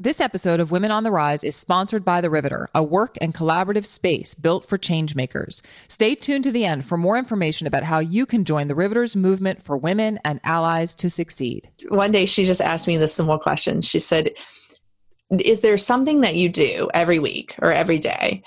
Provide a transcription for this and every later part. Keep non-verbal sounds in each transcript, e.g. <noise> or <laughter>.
This episode of Women on the Rise is sponsored by The Riveter, a work and collaborative space built for changemakers. Stay tuned to the end for more information about how you can join The Riveter's movement for women and allies to succeed. One day she just asked me this simple question. She said, Is there something that you do every week or every day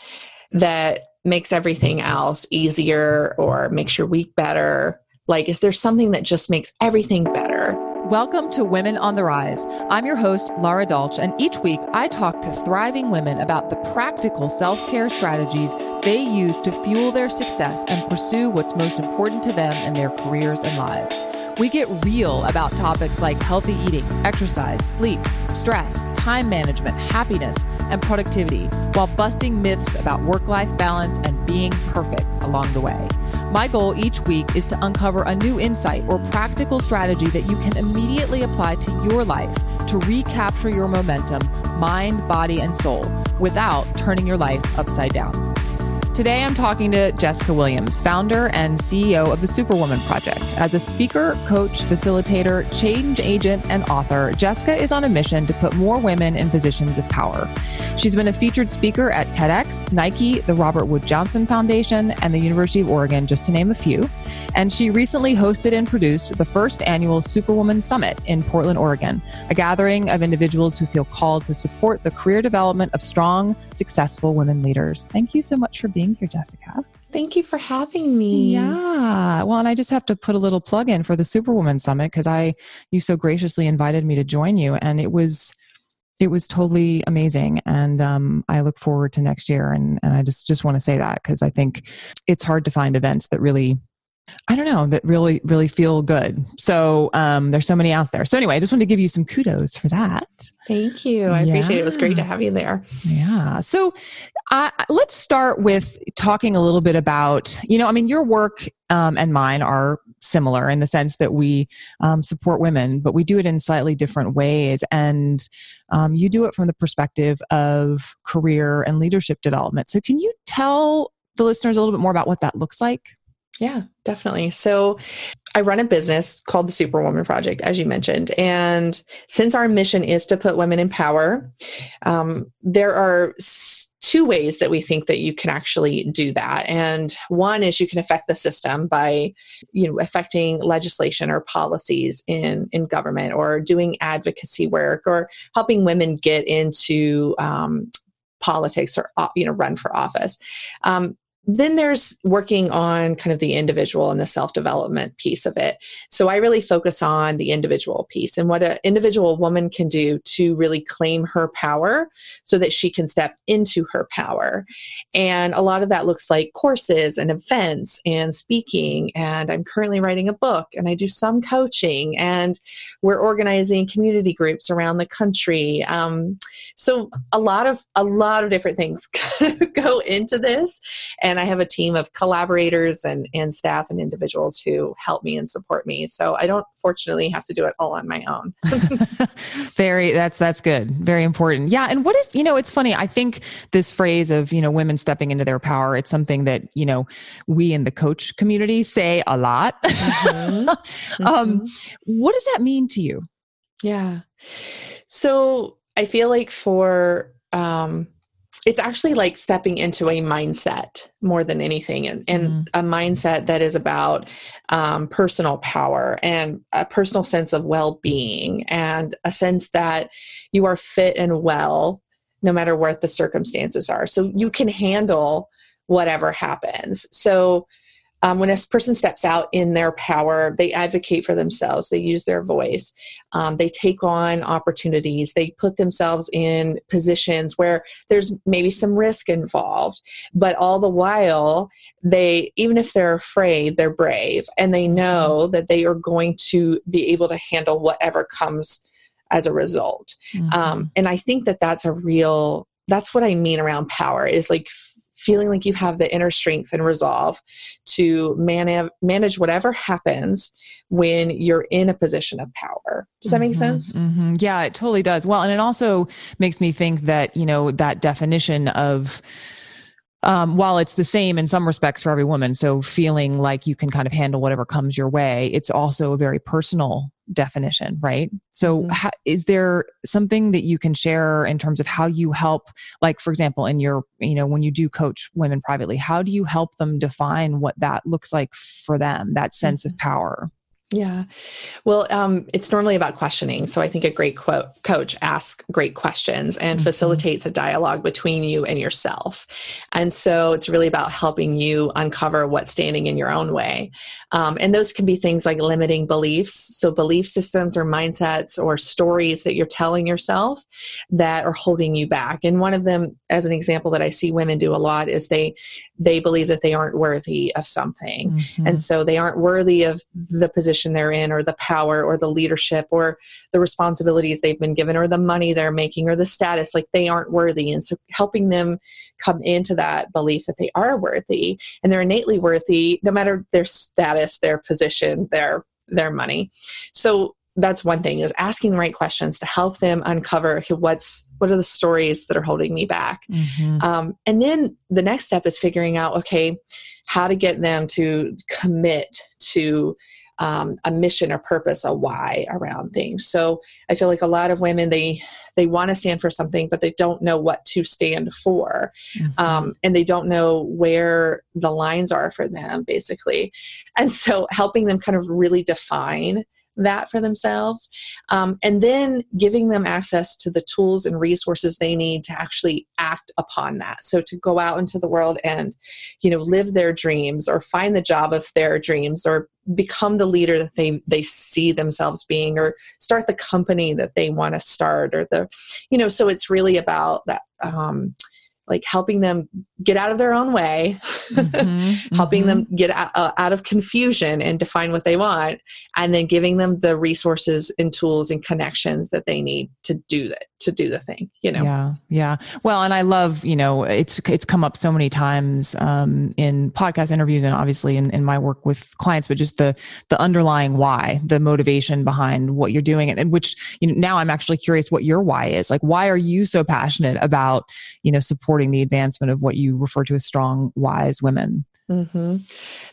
that makes everything else easier or makes your week better? Like, is there something that just makes everything better? Welcome to Women on the Rise. I'm your host, Lara Dolch, and each week I talk to thriving women about the practical self care strategies they use to fuel their success and pursue what's most important to them in their careers and lives. We get real about topics like healthy eating, exercise, sleep, stress, time management, happiness, and productivity, while busting myths about work life balance and being perfect along the way. My goal each week is to uncover a new insight or practical strategy that you can immediately apply to your life to recapture your momentum, mind, body, and soul without turning your life upside down. Today, I'm talking to Jessica Williams, founder and CEO of the Superwoman Project. As a speaker, coach, facilitator, change agent, and author, Jessica is on a mission to put more women in positions of power. She's been a featured speaker at TEDx, Nike, the Robert Wood Johnson Foundation, and the University of Oregon, just to name a few. And she recently hosted and produced the first annual Superwoman Summit in Portland, Oregon, a gathering of individuals who feel called to support the career development of strong, successful women leaders. Thank you so much for being being here, Jessica. Thank you for having me. Yeah. Well, and I just have to put a little plug in for the Superwoman Summit because I you so graciously invited me to join you, and it was it was totally amazing and um, i look forward to next year and, and i just just want to say that because i think it's hard to find events that really I don't know that really really feel good. So um, there's so many out there. So anyway, I just wanted to give you some kudos for that. Thank you. I yeah. appreciate it. It was great to have you there. Yeah. So uh, let's start with talking a little bit about you know I mean your work um, and mine are similar in the sense that we um, support women, but we do it in slightly different ways. And um, you do it from the perspective of career and leadership development. So can you tell the listeners a little bit more about what that looks like? Yeah, definitely. So I run a business called the Superwoman Project, as you mentioned. And since our mission is to put women in power, um, there are two ways that we think that you can actually do that. And one is you can affect the system by, you know, affecting legislation or policies in, in government or doing advocacy work or helping women get into um, politics or uh, you know run for office um, then there's working on kind of the individual and the self development piece of it. So I really focus on the individual piece and what an individual woman can do to really claim her power so that she can step into her power. And a lot of that looks like courses and events and speaking. And I'm currently writing a book and I do some coaching and we're organizing community groups around the country. Um, so a lot of a lot of different things <laughs> go into this. And and I have a team of collaborators and, and staff and individuals who help me and support me. So I don't fortunately have to do it all on my own. <laughs> <laughs> Very, that's, that's good. Very important. Yeah. And what is, you know, it's funny. I think this phrase of, you know, women stepping into their power, it's something that, you know, we in the coach community say a lot. Mm-hmm. <laughs> um, mm-hmm. what does that mean to you? Yeah. So I feel like for, um, it's actually like stepping into a mindset more than anything and, and mm. a mindset that is about um, personal power and a personal sense of well-being and a sense that you are fit and well no matter what the circumstances are so you can handle whatever happens so um, when a person steps out in their power, they advocate for themselves, they use their voice, um, they take on opportunities, they put themselves in positions where there's maybe some risk involved, but all the while, they even if they're afraid they're brave and they know that they are going to be able to handle whatever comes as a result mm-hmm. um, and i think that that's a real that's what i mean around power is like feeling like you have the inner strength and resolve to manage manage whatever happens when you're in a position of power. Does that make mm-hmm, sense? Mm-hmm. Yeah, it totally does. Well, and it also makes me think that, you know, that definition of um, while it's the same in some respects for every woman, so feeling like you can kind of handle whatever comes your way, it's also a very personal definition, right? So, mm-hmm. is there something that you can share in terms of how you help, like, for example, in your, you know, when you do coach women privately, how do you help them define what that looks like for them, that sense mm-hmm. of power? Yeah. Well, um, it's normally about questioning. So I think a great quote, coach asks great questions and mm-hmm. facilitates a dialogue between you and yourself. And so it's really about helping you uncover what's standing in your own way. Um, and those can be things like limiting beliefs. So belief systems or mindsets or stories that you're telling yourself that are holding you back. And one of them, as an example that I see women do a lot, is they they believe that they aren't worthy of something. Mm-hmm. And so they aren't worthy of the position position they're in or the power or the leadership or the responsibilities they've been given or the money they're making or the status like they aren't worthy. And so helping them come into that belief that they are worthy and they're innately worthy no matter their status their position their their money. So that's one thing is asking the right questions to help them uncover okay, what's what are the stories that are holding me back? Mm-hmm. um, and then the next step is figuring out okay how to get them to commit to um, a mission or purpose, a why around things. So I feel like a lot of women they they want to stand for something, but they don't know what to stand for, mm-hmm. um, and they don't know where the lines are for them, basically. And so helping them kind of really define that for themselves um, and then giving them access to the tools and resources they need to actually act upon that so to go out into the world and you know live their dreams or find the job of their dreams or become the leader that they they see themselves being or start the company that they want to start or the you know so it's really about that um, like helping them get out of their own way, mm-hmm, helping mm-hmm. them get out, uh, out, of confusion and define what they want, and then giving them the resources and tools and connections that they need to do that to do the thing. You know. Yeah, yeah. Well, and I love you know it's it's come up so many times um, in podcast interviews and obviously in, in my work with clients, but just the the underlying why, the motivation behind what you're doing, and, and which you know now I'm actually curious what your why is. Like, why are you so passionate about you know supporting supporting the advancement of what you refer to as strong, wise women. Mm-hmm.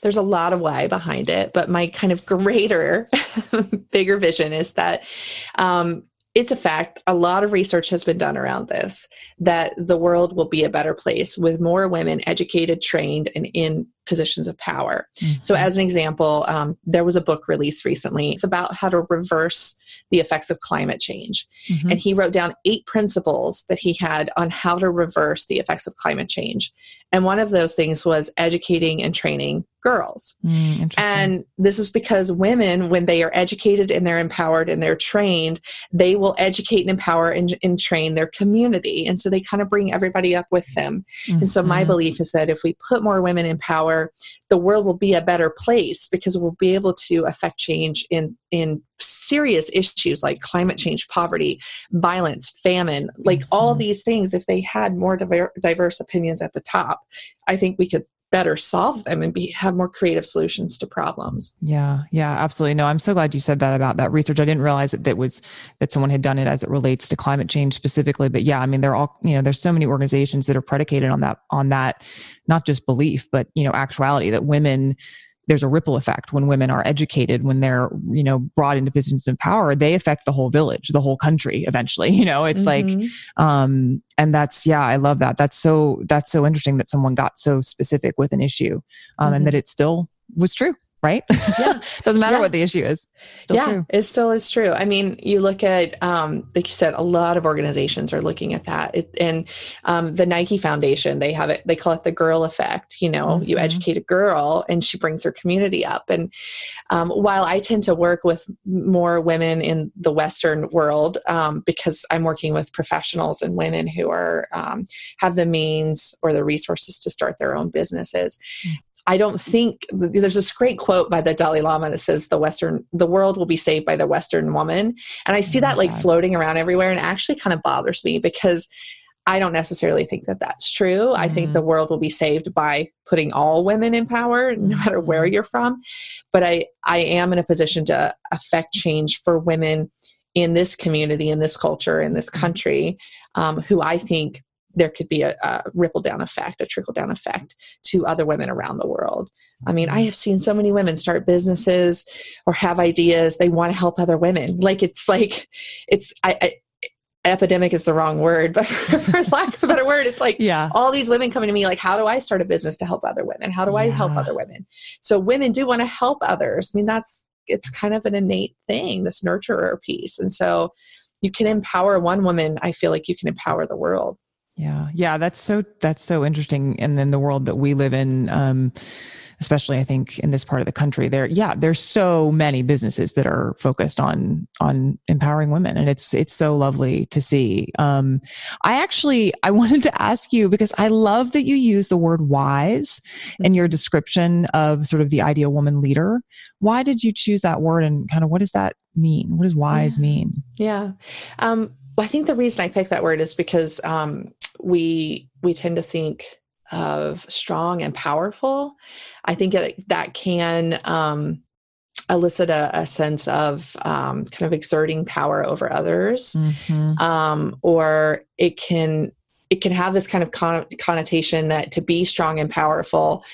There's a lot of why behind it, but my kind of greater, <laughs> bigger vision is that um, it's a fact. A lot of research has been done around this that the world will be a better place with more women educated, trained, and in positions of power. Mm-hmm. So, as an example, um, there was a book released recently. It's about how to reverse the effects of climate change. Mm-hmm. And he wrote down eight principles that he had on how to reverse the effects of climate change. And one of those things was educating and training girls. Mm, and this is because women, when they are educated and they're empowered and they're trained, they will educate and empower and, and train their community. And so they kind of bring everybody up with them. Mm-hmm. And so my mm-hmm. belief is that if we put more women in power, the world will be a better place because we'll be able to affect change in in serious issues like climate change, poverty, violence, famine, like mm-hmm. all these things. If they had more diver- diverse opinions at the top, I think we could better solve them and be have more creative solutions to problems. Yeah, yeah, absolutely. No, I'm so glad you said that about that research. I didn't realize that that was that someone had done it as it relates to climate change specifically. But yeah, I mean, they're all you know, there's so many organizations that are predicated on that on that not just belief, but you know, actuality that women there's a ripple effect when women are educated when they're you know brought into positions of power they affect the whole village the whole country eventually <laughs> you know it's mm-hmm. like um and that's yeah i love that that's so that's so interesting that someone got so specific with an issue um mm-hmm. and that it still was true right? <laughs> Yeah. Doesn't matter yeah. what the issue is. It's still yeah, true. It still is true. I mean, you look at, um, like you said, a lot of organizations are looking at that. It, and um, the Nike Foundation, they have it, they call it the girl effect. You know, mm-hmm. you educate a girl and she brings her community up. And um, while I tend to work with more women in the Western world, um, because I'm working with professionals and women who are, um, have the means or the resources to start their own businesses. I don't think there's this great quote by the Dalai Lama that says the Western, the world will be saved by the Western woman. And I see oh that like floating around everywhere and actually kind of bothers me because I don't necessarily think that that's true. Mm-hmm. I think the mm-hmm. world will be saved by putting all women in power, no matter where mm-hmm. you're from. But I, I am in a position to affect change for women in this community, in this culture, in this country, um, who I think there could be a, a ripple down effect, a trickle down effect to other women around the world. I mean, I mm-hmm. have seen so many women start businesses or have ideas. They want to help other women. Like it's like, it's, I, I epidemic is the wrong word, <laughs> but for lack of a better word, it's like yeah. all these women coming to me like, how do I start a business to help other women? How do I help other women? So women do want to help others. I mean, that's it's kind of an innate thing, this nurturer piece. And so you can empower one woman, I feel like you can empower the world. Yeah. Yeah. That's so, that's so interesting. And then the world that we live in, um, especially I think in this part of the country there yeah there's so many businesses that are focused on on empowering women and it's it's so lovely to see um I actually I <laughs> wanted to ask you because I love that you use the word wise in your description of sort of the ideal woman leader why did you choose that word and kind of what does that mean what does wise yeah. mean yeah um well, I think the reason I picked that word is because um, we we tend to think of strong and powerful, I think that that can um, elicit a, a, sense of um, kind of exerting power over others, mm-hmm. um, or it can it can have this kind of con- connotation that to be strong and powerful,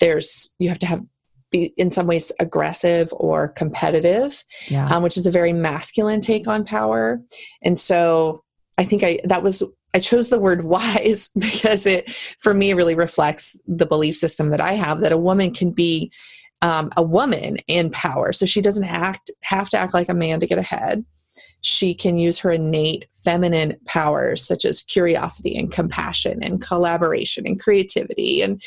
there's you have to have be in some ways aggressive or competitive, yeah. um, which is a very masculine take on power, and so I think I that was I chose the word wise <laughs> because it, for me, really reflects the belief system that I have that a woman can be um, a woman in power. So she doesn't act, have to act like a man to get ahead she can use her innate feminine powers such as curiosity and compassion and collaboration and creativity and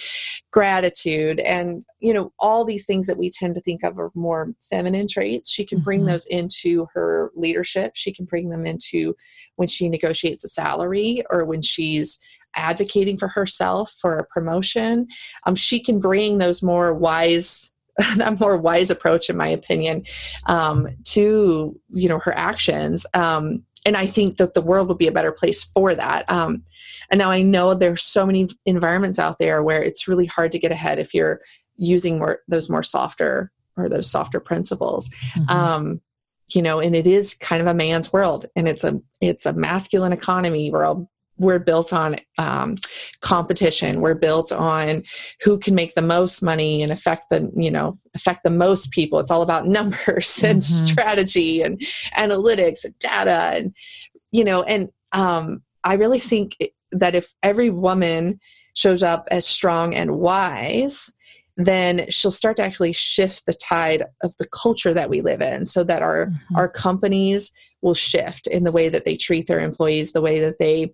gratitude and you know all these things that we tend to think of are more feminine traits she can bring mm-hmm. those into her leadership she can bring them into when she negotiates a salary or when she's advocating for herself for a promotion um, she can bring those more wise <laughs> that more wise approach, in my opinion, um, to you know her actions. Um, and I think that the world would be a better place for that. Um, and now I know there's so many environments out there where it's really hard to get ahead if you're using more those more softer or those softer principles. Mm-hmm. Um, you know, and it is kind of a man's world, and it's a it's a masculine economy. We're all we're built on um, competition we're built on who can make the most money and affect the you know affect the most people it's all about <laughs> numbers and mm-hmm. strategy and analytics and data and you know and um, i really think that if every woman shows up as strong and wise then she'll start to actually shift the tide of the culture that we live in so that our mm-hmm. our companies will shift in the way that they treat their employees the way that they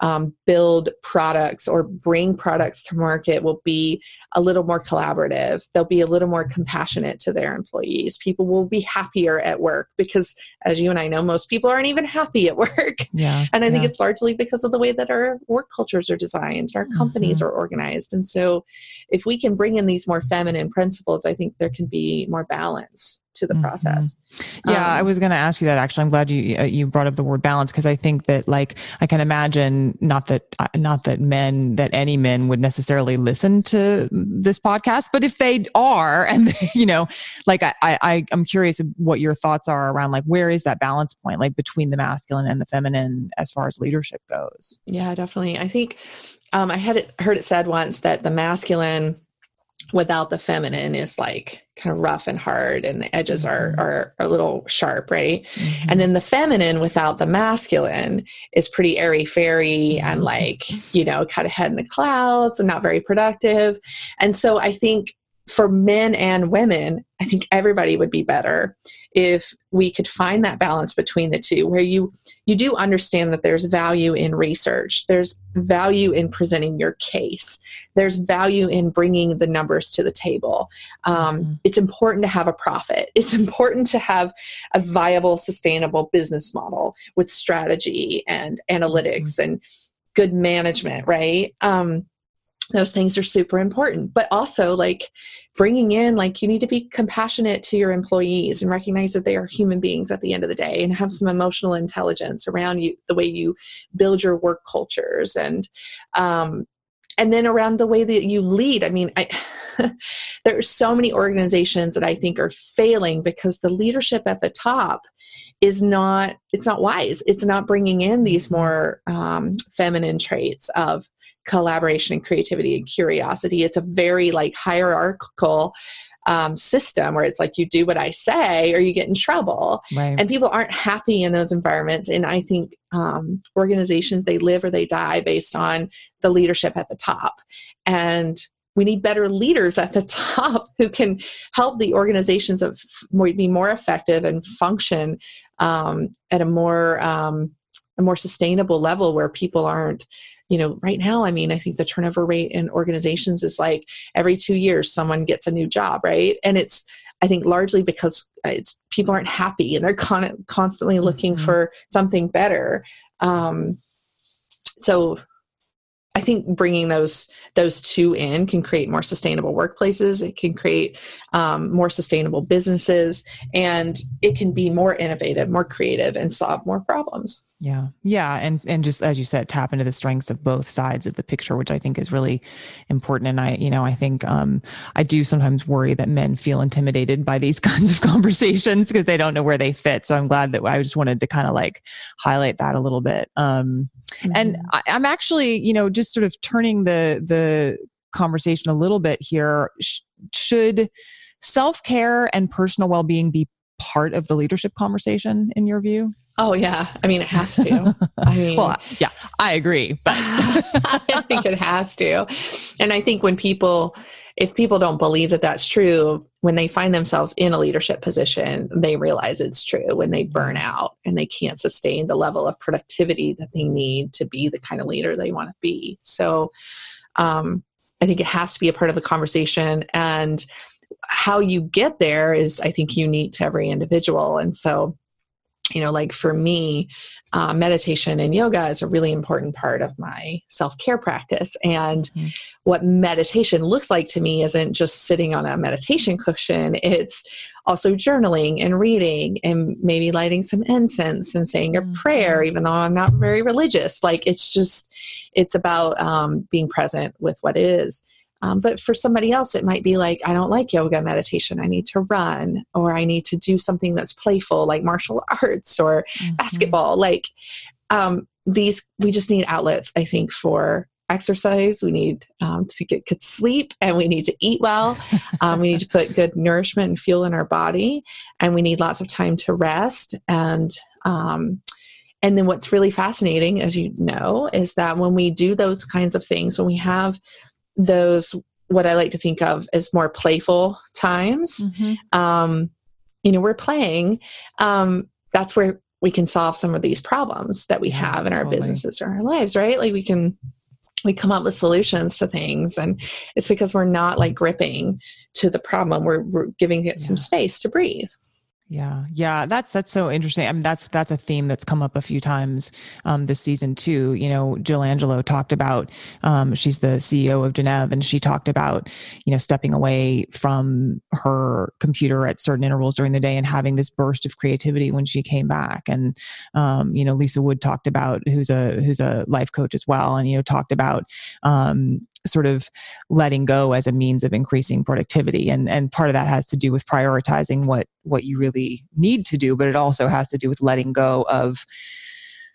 um, build products or bring products to market will be a little more collaborative. They'll be a little more compassionate to their employees. People will be happier at work because, as you and I know, most people aren't even happy at work. <laughs> Yeah, and I yeah. think it's largely because of the way that our work cultures are designed, our companies mm-hmm. are organized. And so, if we can bring in these more feminine principles, I think there can be more balance to the mm-hmm. process. Yeah, um, I was going to ask you that actually. I'm glad you uh, you brought up the word balance because I think that like I can imagine not that uh, not that men that any men would necessarily listen to this podcast, but if they are <laughs> and you know, like I I I'm curious what your thoughts are around like where is that balance point like between the masculine and the feminine as far as leadership goes. Yeah, definitely. I think um, I had it, heard it said once that the masculine without the feminine is like kind of rough and hard and the edges mm-hmm. are, are a little sharp right mm-hmm. and then the feminine without the masculine is pretty airy fairy and mm-hmm. like you know kind of head in the clouds and not very productive and so i think for men and women, I think everybody would be better if we could find that balance between the two where you you do understand that there's value in research, there's value in presenting your case, there's value in bringing the numbers to the table. Um, mm-hmm. It's important to have a profit. It's <laughs> important to have a viable, sustainable business model with strategy and analytics mm-hmm. and good management, right? Um, those things are super important but also like bringing in like you need to be compassionate to your employees and recognize that they are human beings at the end of the day and have some emotional intelligence around you the way you build your work cultures and um, and then around the way that you lead. I mean i <laughs> there are so many organizations that i think are failing because the leadership at the top is not it's not wise. It's not bringing in these more um, feminine traits of collaboration and creativity and curiosity it's a very like hierarchical um, system where it's like you do what I say or you get in trouble. Right. And people aren't happy in those environments. And I think um, organizations, they live or they die based on the leadership at the top. And we need better leaders at the <laughs> top who can help the organizations of be more effective and function um, at a more um, a more sustainable level where people aren't you know, right now, I mean, I think the turnover rate in organizations is like every two years someone gets a new job, right? And it's, I think, largely because it's people aren't happy and they're con- constantly looking mm-hmm. for something better. Um, so I think bringing those those two in can create more sustainable workplaces. It can create um, more sustainable businesses, and it can be more innovative, more creative, and solve more problems. Yeah. Yeah. And and just as you said, tap into the strengths of both sides of the picture, which I think is really important. And I, you know, I think um I do sometimes worry that men feel intimidated by these <laughs> kinds of conversations because they don't know where they fit. So I'm glad that I just wanted to kind of like highlight that a little bit. Um mm-hmm. and I, I'm actually, you know, just sort of turning the the conversation a little bit here. Sh- should self-care and personal well-being be part of the leadership conversation in your view? Oh yeah, I mean it has to. I <laughs> mean, well, yeah, I agree, but <laughs> I think it has to. And I think when people, if people don't believe that that's true, when they find themselves in a leadership position, they realize it's true. When they burn out and they can't sustain the level of productivity that they need to be the kind of leader they want to be. So, um, I think it has to be a part of the conversation and how you get there is i think unique to every individual and so you know, like for me, uh, meditation and yoga is a really important part of my self care practice. And mm-hmm. what meditation looks like to me isn't just sitting on a meditation cushion, it's also journaling and reading and maybe lighting some incense and saying a mm-hmm. prayer, even though I'm not very religious. Like it's just, it's about um, being present with what is. Um, but for somebody else, it might be like, I don't like yoga meditation. I need to run, or I need to do something that's playful, like martial <laughs> arts or mm-hmm. basketball. Like um, these, we just need outlets, I think, for exercise. We need um, to get good sleep and we need to eat well. Um, we need to put good nourishment and fuel in our body. And we need lots of time to rest. And, um, and then what's really fascinating, as you know, is that when we do those kinds of things, when we have those what I like to think of as more playful times. Mm-hmm. Um, you know, we're playing. Um, that's where we can solve some of these problems that we have in our totally. businesses or our lives, right? Like we can we come up with solutions to things and it's because we're not like gripping to the problem we're, we're giving it yeah. some space to breathe yeah, yeah, that's that's so interesting. I mean, that's that's a theme that's come up a few times um, this season too. You know, Jill Angelo talked about. Um, she's the CEO of Gennev, and she talked about you know stepping away from her computer at certain intervals during the day and having this burst of creativity when she came back. And um, you know, Lisa Wood talked about who's a who's a life coach as well, and you know talked about um, sort of letting go as a means of increasing productivity. And and part of that has to do with prioritizing what what you really need to do but it also has to do with letting go of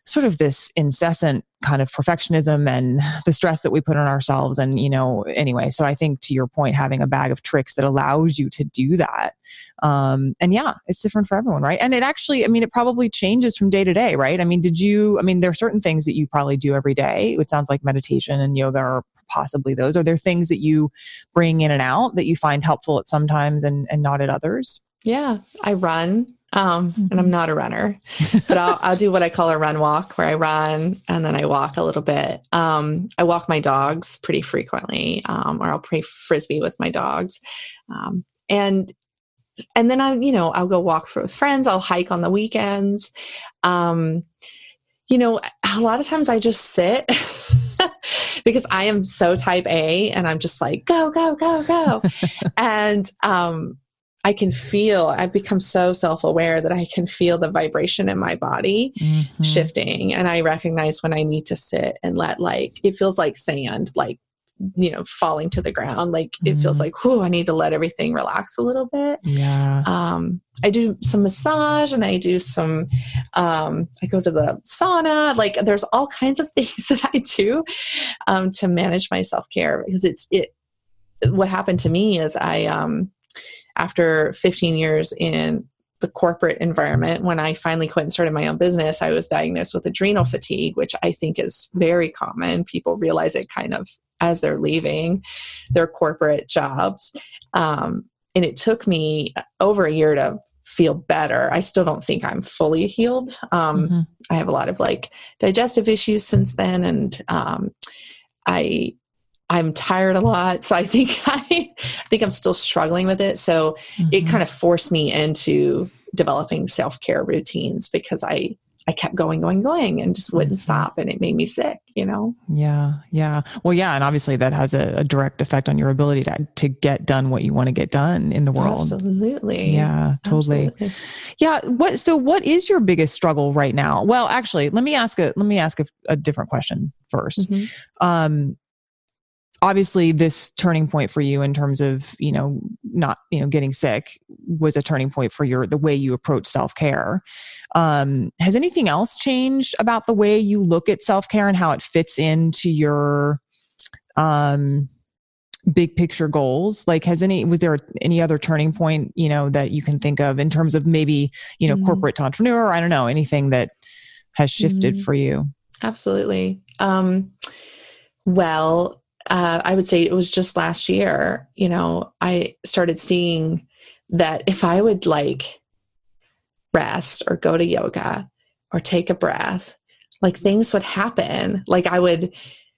sort of this incessant kind of perfectionism and the stress that we put on ourselves. And you know anyway so i think to your point having a bag of tricks that allows you to do that um and yeah it's different for everyone right? And it actually i mean it probably changes from day to day right? I mean did you i mean there are certain things that you probably do every day. It sounds like meditation and yoga are possibly those? Are there things that you bring in and out that you find helpful at sometimes and, and not at others? Yeah, I run um, mm-hmm. and I'm mm-hmm. not a runner, <laughs> but I'll, I'll do what I call a run walk where I run and then I walk a little bit. Um, I walk my dogs pretty frequently, um, or I'll play frisbee with my dogs. Um, and and then I, you know, I'll go walk with friends. I'll hike on the weekends. Um, you know, a lot of times I just sit <laughs> because I am so type A and I'm just like, go, go, go, go. and um, I can feel, I've become so self aware that I can feel the vibration in my body mm-hmm. shifting. And I recognize when I need to sit and let, like, it feels like sand, like you know falling to the ground like it mm-hmm. feels like whoo i need to let everything relax a little bit. Yeah. Um i do some massage and i do some um i go to the sauna like there's all kinds of <laughs> things that i do um to manage my self-care because it's it what happened to me is i um after 15 years in the corporate environment when i finally quit and started my own business i was diagnosed with adrenal fatigue which i think is very common. People realize it kind of as they're leaving their corporate jobs um, and it took me over a year to feel better i still don't think i'm fully healed um, mm-hmm. i have a lot of like digestive issues since then and um, i I'm tired a lot. So I think I, <laughs> I think I'm still struggling with it. So mm-hmm. it kind of forced me into developing self-care routines because I I kept going, going, going and just wouldn't mm-hmm. stop. And it made me sick, you know? Yeah. Yeah. Well, yeah. And obviously that has a, a direct effect on your ability to, to get done what you want to get done in the world. Absolutely. Yeah, totally. Absolutely. Yeah. What, so what is your biggest struggle right now? Well, actually, let me ask a, let me ask a, a different question 1st mm-hmm. Um, obviously this turning point for you in terms of you know not you know getting sick was a turning point for your the way you approach self-care. Um, has anything else changed about the way you look at self-care and how it fits into your um, big picture goals? Like has any was there any other turning point you know that you can think of in terms of maybe you know mm-hmm. corporate to entrepreneur? I don't know anything that has shifted mm-hmm. for you? Absolutely. Um well uh, I would say it was just last year, you know, I started seeing that if I would like rest or go to yoga or take a breath, like things would happen. Like I would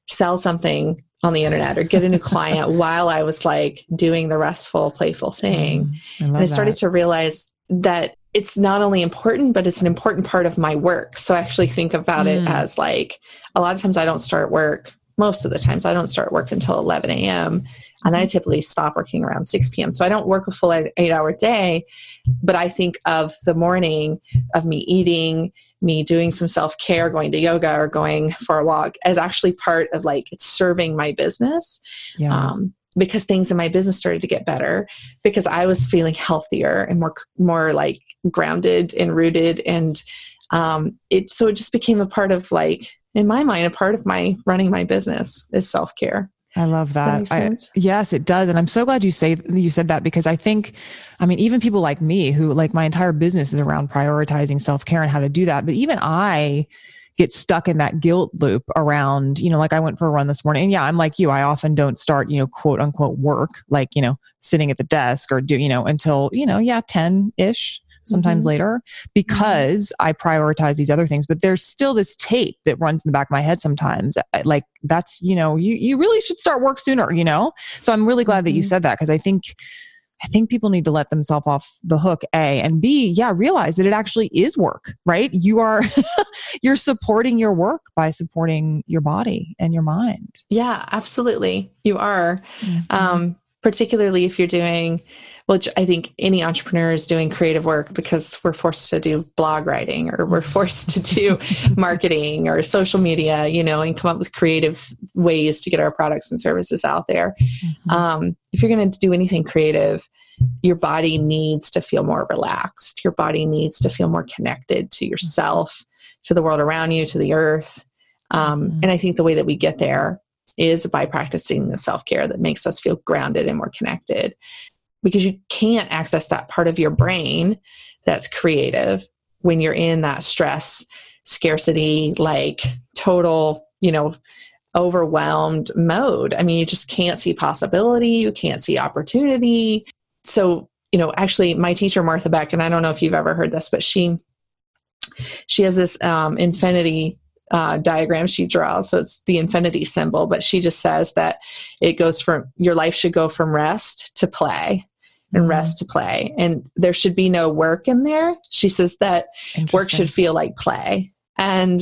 sell something on the internet or get a new <laughs> client while I was like doing the restful, playful thing. Mm, I and I started that. to realize that it's not only important, but it's an important part of my work. So I actually think about mm. it as like a lot of times I don't start work most of the times I don't start work until 11 a.m. And I typically stop working around 6 p.m. So I don't work a full eight hour day, but I think of the morning of me eating, me doing some self care, going to yoga, or going for a walk as actually part of like it's serving my business. Yeah. Um, because things in my business started to get better because I was feeling healthier and more more like grounded and rooted and um, it so it just became a part of like in my mind, a part of my running my business is self care. I love that. that I, yes, it does. And I'm so glad you say you said that because I think, I mean, even people like me who like my entire business is around prioritizing self care and how to do that. But even I get stuck in that guilt loop around, you know, like I went for a run this morning and yeah, I'm like you. I often don't start, you know, quote unquote work, like, you know, sitting at the desk or do, you know, until, you know, yeah, 10 ish sometimes mm-hmm. later mm-hmm. because. I prioritize these other things. But there's still this tape that runs in the back of my head sometimes. Like that's, you know, you, you really should start work sooner, you know? So I'm really glad mm-hmm. that you mm-hmm. said that because I think I think people need to let themselves off the hook, A, and B, yeah, realize that it actually is work, right? You are <laughs> you're supporting your work by supporting your body and your mind. Yeah, absolutely. You are. Mm-hmm. Um, particularly if you're doing which I think any entrepreneur is doing creative work because we're forced to do blog writing or we're forced to do <laughs> marketing or social media, you know, and come up with creative ways to get our products and services out there. Mm-hmm. Um, if you're going to do anything creative, your body needs to feel more relaxed. Your body needs to feel more connected to yourself, to the world around you, to the earth. Um, mm-hmm. And I think the way that we get there is by practicing the self care that makes us feel grounded and more connected because you can't access that part of your brain that's creative when you're in that stress, scarcity, like total, you know, overwhelmed mode. I mean, you just can't see possibility, you can't see opportunity. So, you know, actually my teacher Martha Beck and I don't know if you've ever heard this, but she she has this um, infinity uh, diagram she draws. So it's the infinity symbol, but she just says that it goes from your life should go from rest to play and mm-hmm. rest to play. And there should be no work in there. She says that work should feel like play. And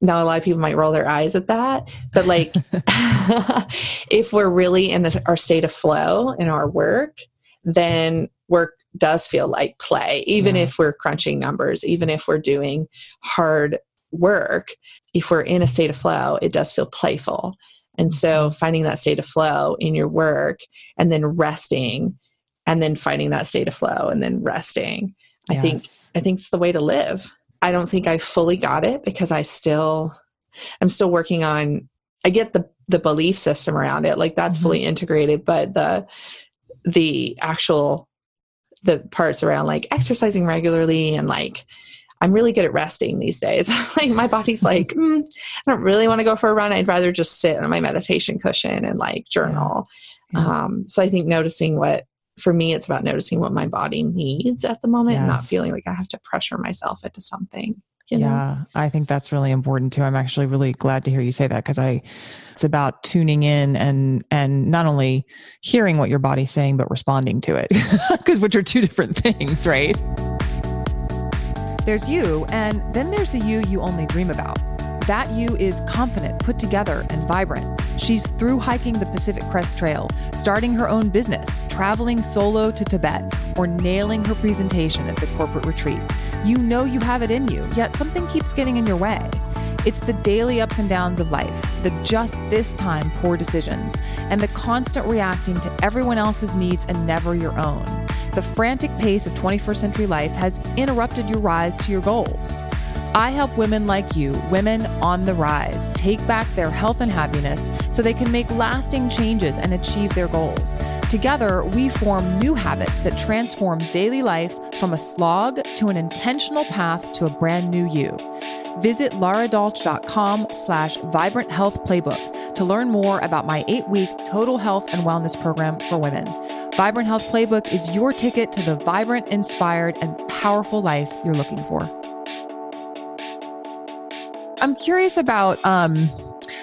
now a lot of people might roll their eyes at that, but like <laughs> <laughs> if we're really in the, our state of flow in our work, then work does feel like play, even yeah. if we're crunching numbers, even if we're doing hard work. If we're in a state of flow, it does feel playful. And so mm-hmm. finding that state of flow in your work and then resting and then finding that state of flow and then resting. Yes. I think I think it's the way to live. I don't think I fully got it because I still I'm still working on I get the the belief system around it. Like that's mm-hmm. fully integrated, but the the actual the parts around like exercising regularly and like I'm really good at resting these days. <laughs> like my body's like, mm, I don't really want to go for a run. I'd rather just sit on my meditation cushion and like journal. Yeah. Um, so I think noticing what for me, it's about noticing what my body needs at the moment yes. and not feeling like I have to pressure myself into something. You know? Yeah, I think that's really important too. I'm actually really glad to hear you say that because I, it's about tuning in and and not only hearing what your body's saying but responding to it, <laughs> because which are two different things, right? There's you, and then there's the you you only dream about. That you is confident, put together, and vibrant. She's through hiking the Pacific Crest Trail, starting her own business, traveling solo to Tibet, or nailing her presentation at the corporate retreat. You know you have it in you, yet something keeps getting in your way. It's the daily ups and downs of life, the just this time poor decisions, and the constant reacting to everyone else's needs and never your own. The frantic pace of 21st century life has interrupted your rise to your goals. I help women like you, women on the rise, take back their health and happiness so they can make lasting changes and achieve their goals. Together, we form new habits that transform daily life from a slog to an intentional path to a brand new you. Visit laradolch.com slash vibrant health playbook to learn more about my eight week total health and wellness program for women. Vibrant Health Playbook is your ticket to the vibrant, inspired, and powerful life you're looking for. I'm curious about um,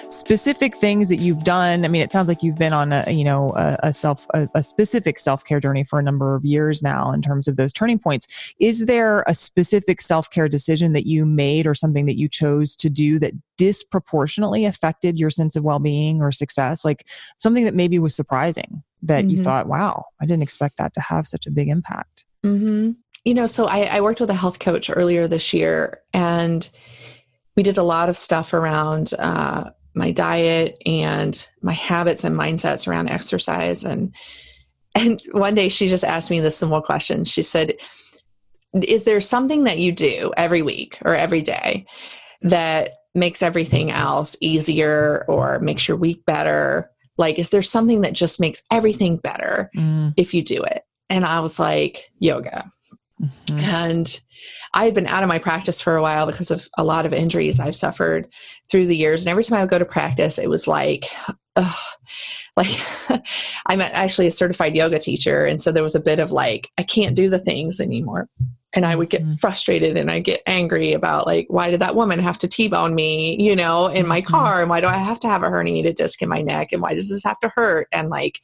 specific things that you've done. I mean, it sounds like you've been on a you know a, a self a, a specific self care journey for a number of years now. In terms of those turning points, is there a specific self care decision that you made or something that you chose to do that disproportionately affected your sense of well being or success? Like something that maybe was surprising that mm-hmm. you thought, "Wow, I didn't expect that to have such a big impact." Mm-hmm. You know, so I, I worked with a health coach earlier this year, and we did a lot of stuff around uh, my diet and my habits and mindsets around exercise. And and one day she just asked me this simple question. She said is there something that you do every week or every day that makes everything else easier or makes your week better? Like is there something that just makes everything better mm. if you do it? And i was like yoga mm-hmm. and I had been out of my practice for a while because of a lot of injuries I've suffered through the years. And every time I would go to practice, it was like, ugh, like <laughs> I'm actually a certified yoga teacher. And so there was a bit of like, I can't do the things anymore. And I would get mm-hmm. frustrated and I get angry about like, why did that woman have to T-bone me, you know, in my mm-hmm. car? And why do I have to have a herniated disc in my neck? And why does this have to hurt? And like,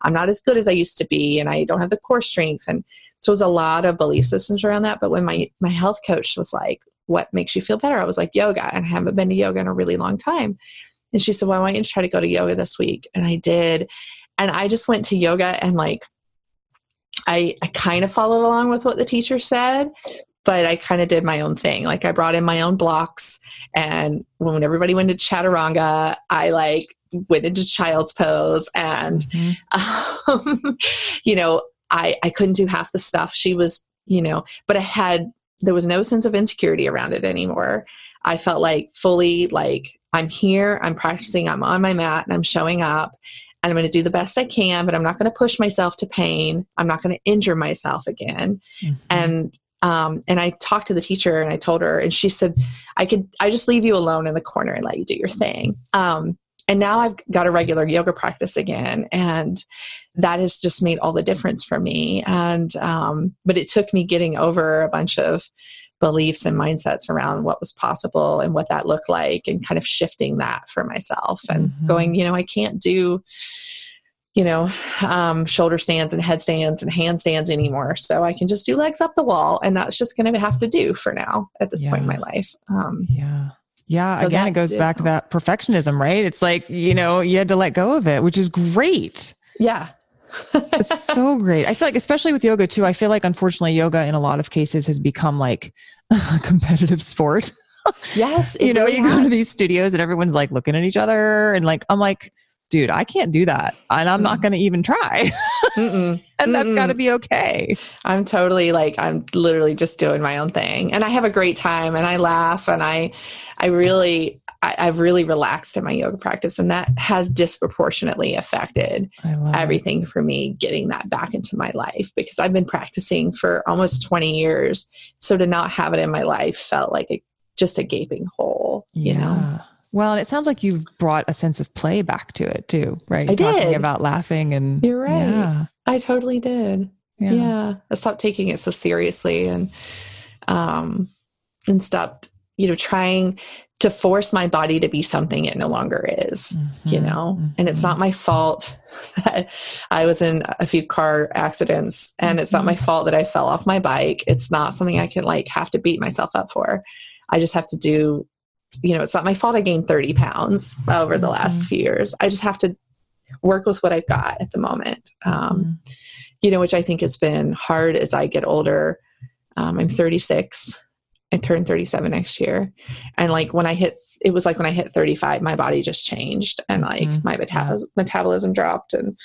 I'm not as good as I used to be. And I don't have the core strength. And so it was a lot of belief systems around that. But when my my health coach was like, "What makes you feel better?" I was like, "Yoga," and I haven't been to yoga in a really long time. And she said, "Well, I want you to try to go to yoga this week." And I did, and I just went to yoga and like. I, I kind of followed along with what the teacher said, but I kind of did my own thing. Like I brought in my own blocks, and when everybody went to chaturanga, I like went into child's pose, and mm-hmm. <laughs> um, you know I, I couldn't do half the stuff she was, you know, but I had, there was no sense of insecurity around it anymore. I felt like fully like I'm here, I'm practicing, I'm on my mat, and I'm showing up, and I'm going to do the best I can, but I'm not going to push myself to pain. I'm not going to injure myself again. Mm-hmm. And um, and I talked to the teacher and I told her, and she said, I could, I just leave you alone in the corner and let you do your thing. Um, and now I've got a regular yoga practice again, and that has just made all the difference for me. And um, but it took me getting over a bunch of beliefs and mindsets around what was possible and what that looked like, and kind of shifting that for myself and mm-hmm. going, you know, I can't do you know, um, shoulder stands and headstands and handstands anymore. So I can just do legs up the wall, and that's just going to have to do for now at this yeah. point in my life. Um, yeah. Yeah, so again, it goes back to that perfectionism, right? It's like, you know, you had to let go of it, which is great. Yeah. <laughs> it's so great. I feel like, especially with yoga too, I feel like unfortunately, yoga in a lot of cases has become like <laughs> a competitive sport. yes. <laughs> you know, really you go to these studios and everyone's like looking at each other and like I'm like, dude, I can't do that. And I'm not Mm. gonna even try. <laughs> Mm-mm. and that's Mm-mm. gotta be okay. I'm totally like I'm literally just doing my own thing, and I have a great time, and I laugh, and I, I really, I, I've really relaxed in my yoga practice, and that has disproportionately affected love it. everything for me getting that back into my life because I've been practicing for almost 20 years. So to not have it in my life felt like a, just a gaping hole, you know? Well, and it sounds like you've brought a sense of play back to it too, right? I Talking did. about laughing and You're right. Yeah. I totally did. Yeah. Yeah. I stopped taking it so seriously and, um, and stopped, you know, trying to force my body to be something it no longer is. you Mhm. know and it's Mhm. not my fault <laughs> that i was in a few car accidents and it's not my fault that i fell off my bike it's not something i can like have to beat myself up for i just have to do you know it's not my fault i gained 30 pounds over the last Mhm. few years. I just have to work with what i've got at the moment um, Mhm. you know which i think has been hard as i get older. Um, i'm 36 i turn 37 next year. And like when i hit it was like when i hit 35 my body just changed and like Mhm. my metabolism dropped and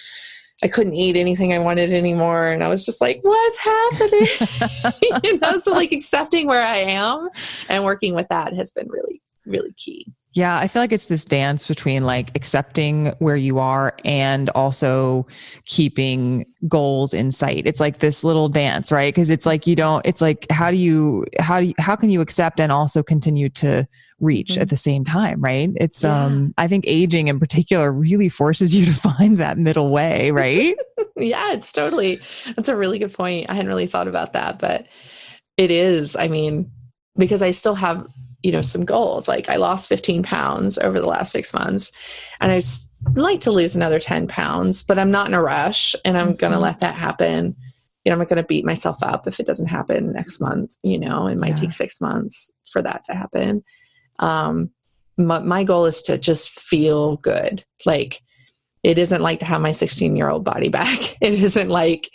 i couldn't eat anything i wanted anymore. And i was just like what's happening? <laughs> You know so like accepting where i am and working with that has been really really key Yeah, I feel like it's this dance between like accepting where you are and also keeping goals in sight. It's like this little dance, right? Because it's like you don't it's like how do you how do you how can you accept and also continue to reach Mhm. at the same time, right? It's Yeah. um I think aging in particular really forces you <laughs> to find that middle way, right? <laughs> yeah, it's totally that's a really good point. I hadn't really thought about that, but it is. I mean, because I still have, you know, some goals. Like I lost 15 pounds over the last six months, and I'd like to lose another 10 pounds, but I'm not in a rush and I'm gonna Mhm. let that happen. You know, I'm not gonna beat myself up if it doesn't happen next month. You know, it might Yeah. take six months for that to happen. Um my, my goal is to just feel good. Like it isn't like to have my 16 year old body back. <laughs> It isn't like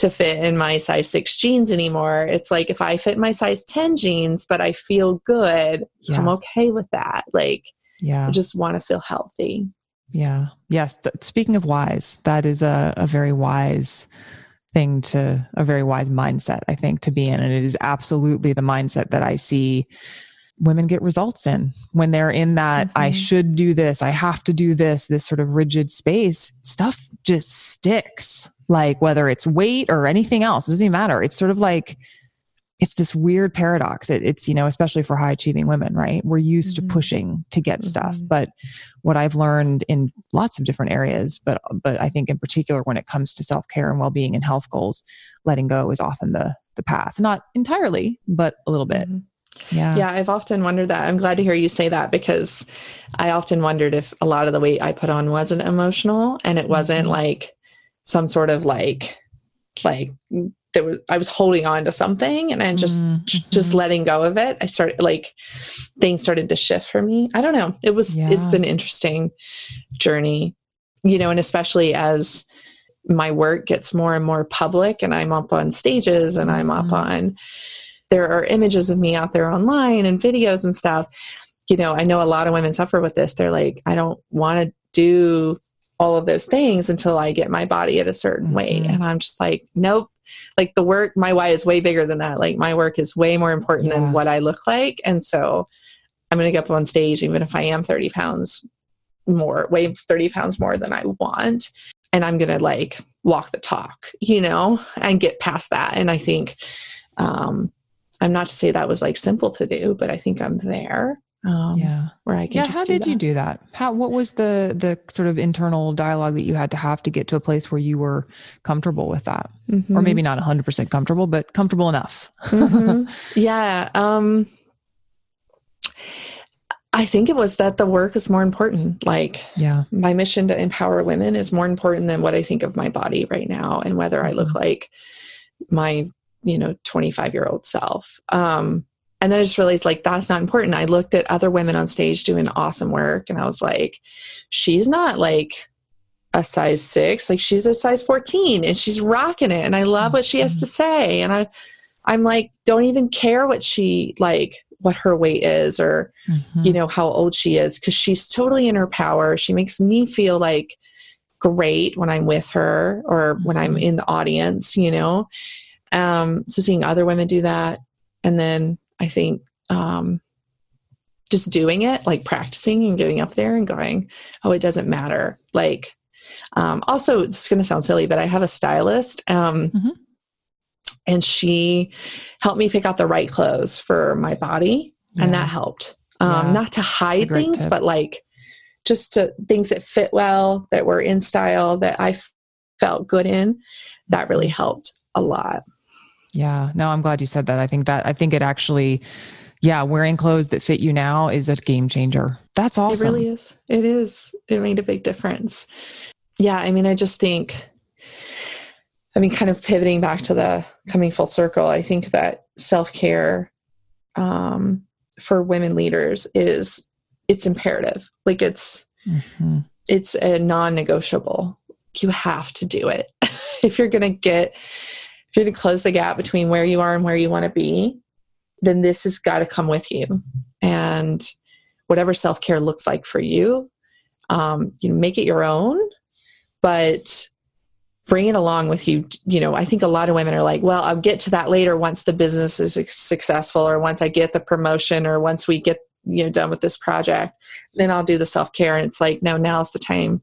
to fit in my size six jeans anymore. It's like if I fit my size 10 jeans, but I feel good, I'm okay with that. Like Yeah. I just want to feel healthy. Yeah. Yes. Speaking of wise, that is a, a very wise thing to, a very wise mindset, I think, to be in. And it is absolutely the mindset that I see women get results in when they're in that I Mhm. should do this, I have to do this, this sort of rigid space, stuff just sticks. Like whether it's weight or anything else, it doesn't even matter. It's sort of like, it's this weird paradox. It, it's, you know, especially for high achieving women, right? We're used Mhm. to pushing to get stuff. Mhm. But what I've learned in lots of different areas, but but I think in particular when it comes to self care and well being and health goals, letting go is often the the path. Not entirely, but a little bit. Mhm. Yeah. Yeah, I've often wondered that. I'm glad to hear you say that because I often wondered if a lot of the weight I put on wasn't emotional and it wasn't Mhm. like some sort of like like there was I was holding on to something and I just Mm, j- just letting go of it. I started like things started to shift for me. I don't know. It was It's been an interesting journey, you know, and especially as my work gets more and more public and I'm up on stages and I'm up Mhm. on there are images of me out there online and videos and stuff. You know, I know a lot of women suffer with this. They're like, I don't want to do all of those things until I get my body at a certain weight. Mhm. And I'm just like, nope. Like the work, my why is way bigger than that. Like my work is way more important Yeah. than what I look like. And so I'm going to get up on stage, even if I am 30 pounds more, weigh 30 pounds more than I want. And I'm going to like walk the talk, you know, and get past that. And I think, um, I'm not to say that was like simple to do, but I think I'm there. Um, yeah. where I can Yeah. just How did you do that? How what was the the sort of internal dialogue that you had to have to get to a place where you were comfortable with that? Or Mhm. maybe not 100% comfortable, but comfortable enough. Mhm. <laughs> yeah um i think it was that the work is more important like yeah. my mission to empower women is more important than what i think of my body right now and whether i look Mhm. like my you know 25 year old self um and then i just realized like that's not important. I looked at other women on stage doing awesome work and i was like she's not like a size six. Like she's a size 14 and she's rocking it and i love what she has to say. And i i'm like don't even care what she like what her weight is or mm-hmm. you know how old she is because she's totally in her power. She makes me feel like great when i'm with her or when i'm mm-hmm. in the audience you know? Um so seeing other women do that and then i think um just doing it like practicing and getting up there and going oh it doesn't matter like um also it's going to sound silly but i have a stylist um mm-hmm and she helped me pick out the right clothes for my body yeah. and that helped um, yeah. not to hide things tip. but like just to things that fit well that were in style that I f- felt good in that really helped a lot yeah. No i'm glad you said that. I think that i think it actually yeah wearing clothes that fit you now is a game changer. That's awesome it really is. It is. It made a big difference. Yeah i mean i just think I mean, kind of pivoting back to the coming full circle, I think that self care um, for women leaders is it's imperative. Like it's mm-hmm. it's a non negotiable. You have to do it. <laughs> If you're going to get if you're to close the gap between where you are and where you want to be. Then this has got to come with you, and whatever self care looks like for you, um, you know, make it your own. But bring it along with you you know i think a lot of women are like well i'll get to that later once the business is successful or once i get the promotion or once we get you know done with this project then i'll do the self-care and it's like no now's the time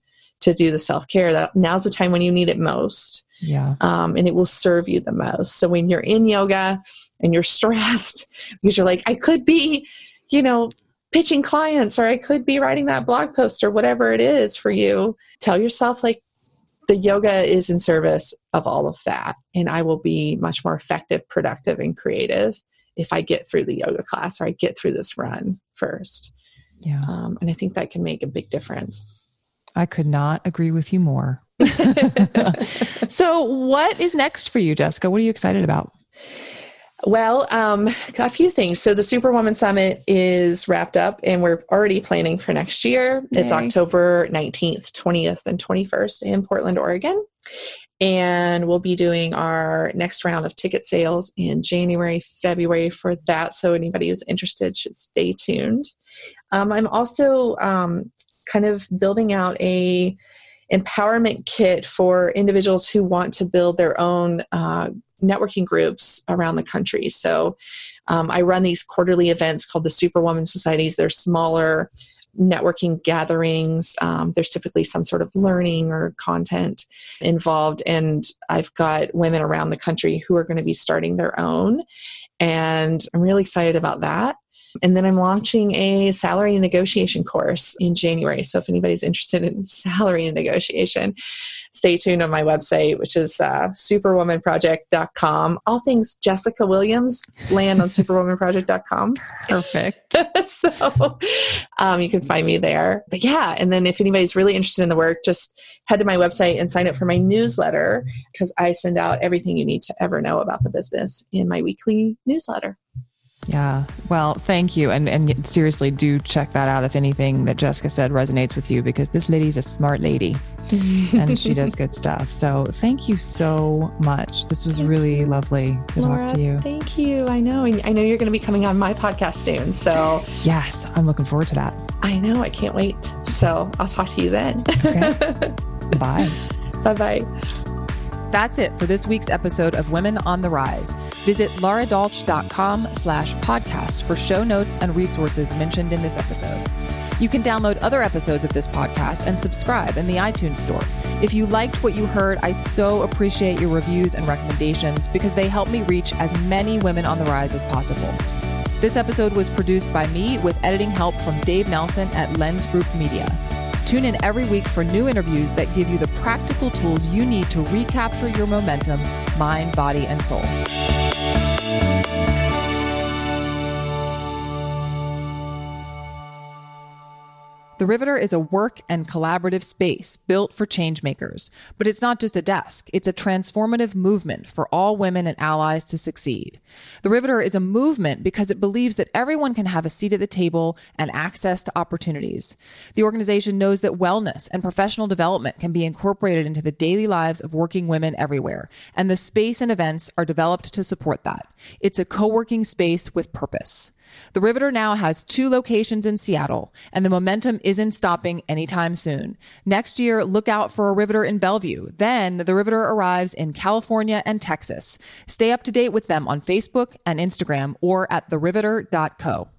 to do the self-care that now's the time when you need it most yeah um, and it will serve you the most so when you're in yoga and you're <laughs> stressed because you're like i could be you know pitching clients or i could be writing that blog post or whatever it is for you tell yourself like the yoga is in service of all of that. And I will be much more effective, productive, and creative if I get through the yoga class or I get through this run first. Yeah. Um, and I think that can make a big difference. I could not agree with you more. <laughs> so, what is next for you, Jessica? What are you excited about? Well, um, a few things. So the Superwoman Summit is wrapped up, and we're already planning for next year. Yay. It's October 19th, 20th, and 21st in Portland, Oregon. And we'll be doing our next round of ticket sales in January, February for that. So anybody who's interested should stay tuned. Um, I'm also um, kind of building out a empowerment kit for individuals who want to build their own uh, networking groups around the country. So um, I run these quarterly events called the Superwoman Societies. They're smaller networking gatherings. Um, there's typically some sort of learning or content involved. And I've got women around the country who are going to be starting their own. And I'm really excited about that. And then I'm launching a salary negotiation course in January. So if anybody's interested in <laughs> salary negotiation, stay tuned on my website, which is uh, superwomanproject.com. All things Jessica Williams land on superwomanproject.com. Perfect. <laughs> so um, you can find me there. But yeah, and then if anybody's really interested in the work, just head to my website and sign up for my newsletter because I send out everything you need to ever know about the business in my weekly newsletter. Yeah. Well, thank you. And and seriously, do check that out if anything that Jessica said resonates with you because this lady's a smart lady <laughs> and she does good stuff. So thank you so much. This was really lovely to Lara, talk to you. Thank you. I know. I know you're going to be coming on my podcast soon. So yes, I'm looking forward to that. I know. I can't wait. So I'll talk to you then. Okay. <laughs> Bye. Bye bye. That's it for this week's episode of Women on the Rise. Visit laradolch.com slash podcast for show notes and resources mentioned in this episode. You can download other episodes of this podcast and subscribe in the iTunes store. If you liked what you heard, I so appreciate your reviews and recommendations because they help me reach as many women on the rise as possible. This episode was produced by me with editing help from Dave Nelson at Lens Group Media. Tune in every week for new interviews that give you the practical tools you need to recapture your momentum, mind, body, and soul. The Riveter is a work and collaborative space built for changemakers. But it's not just a desk, it's a transformative movement for all women and allies to succeed. The Riveter is a movement because it believes that everyone can have a seat at the table and access to opportunities. The organization knows that wellness and professional development can be incorporated into the daily lives of working women everywhere, and the space and events are developed to support that. It's a co working space with purpose. The Riveter now has two locations in Seattle, and the momentum isn't stopping anytime soon. Next year, look out for a Riveter in Bellevue. Then the Riveter arrives in California and Texas. Stay up to date with them on Facebook and Instagram or at theriveter.co.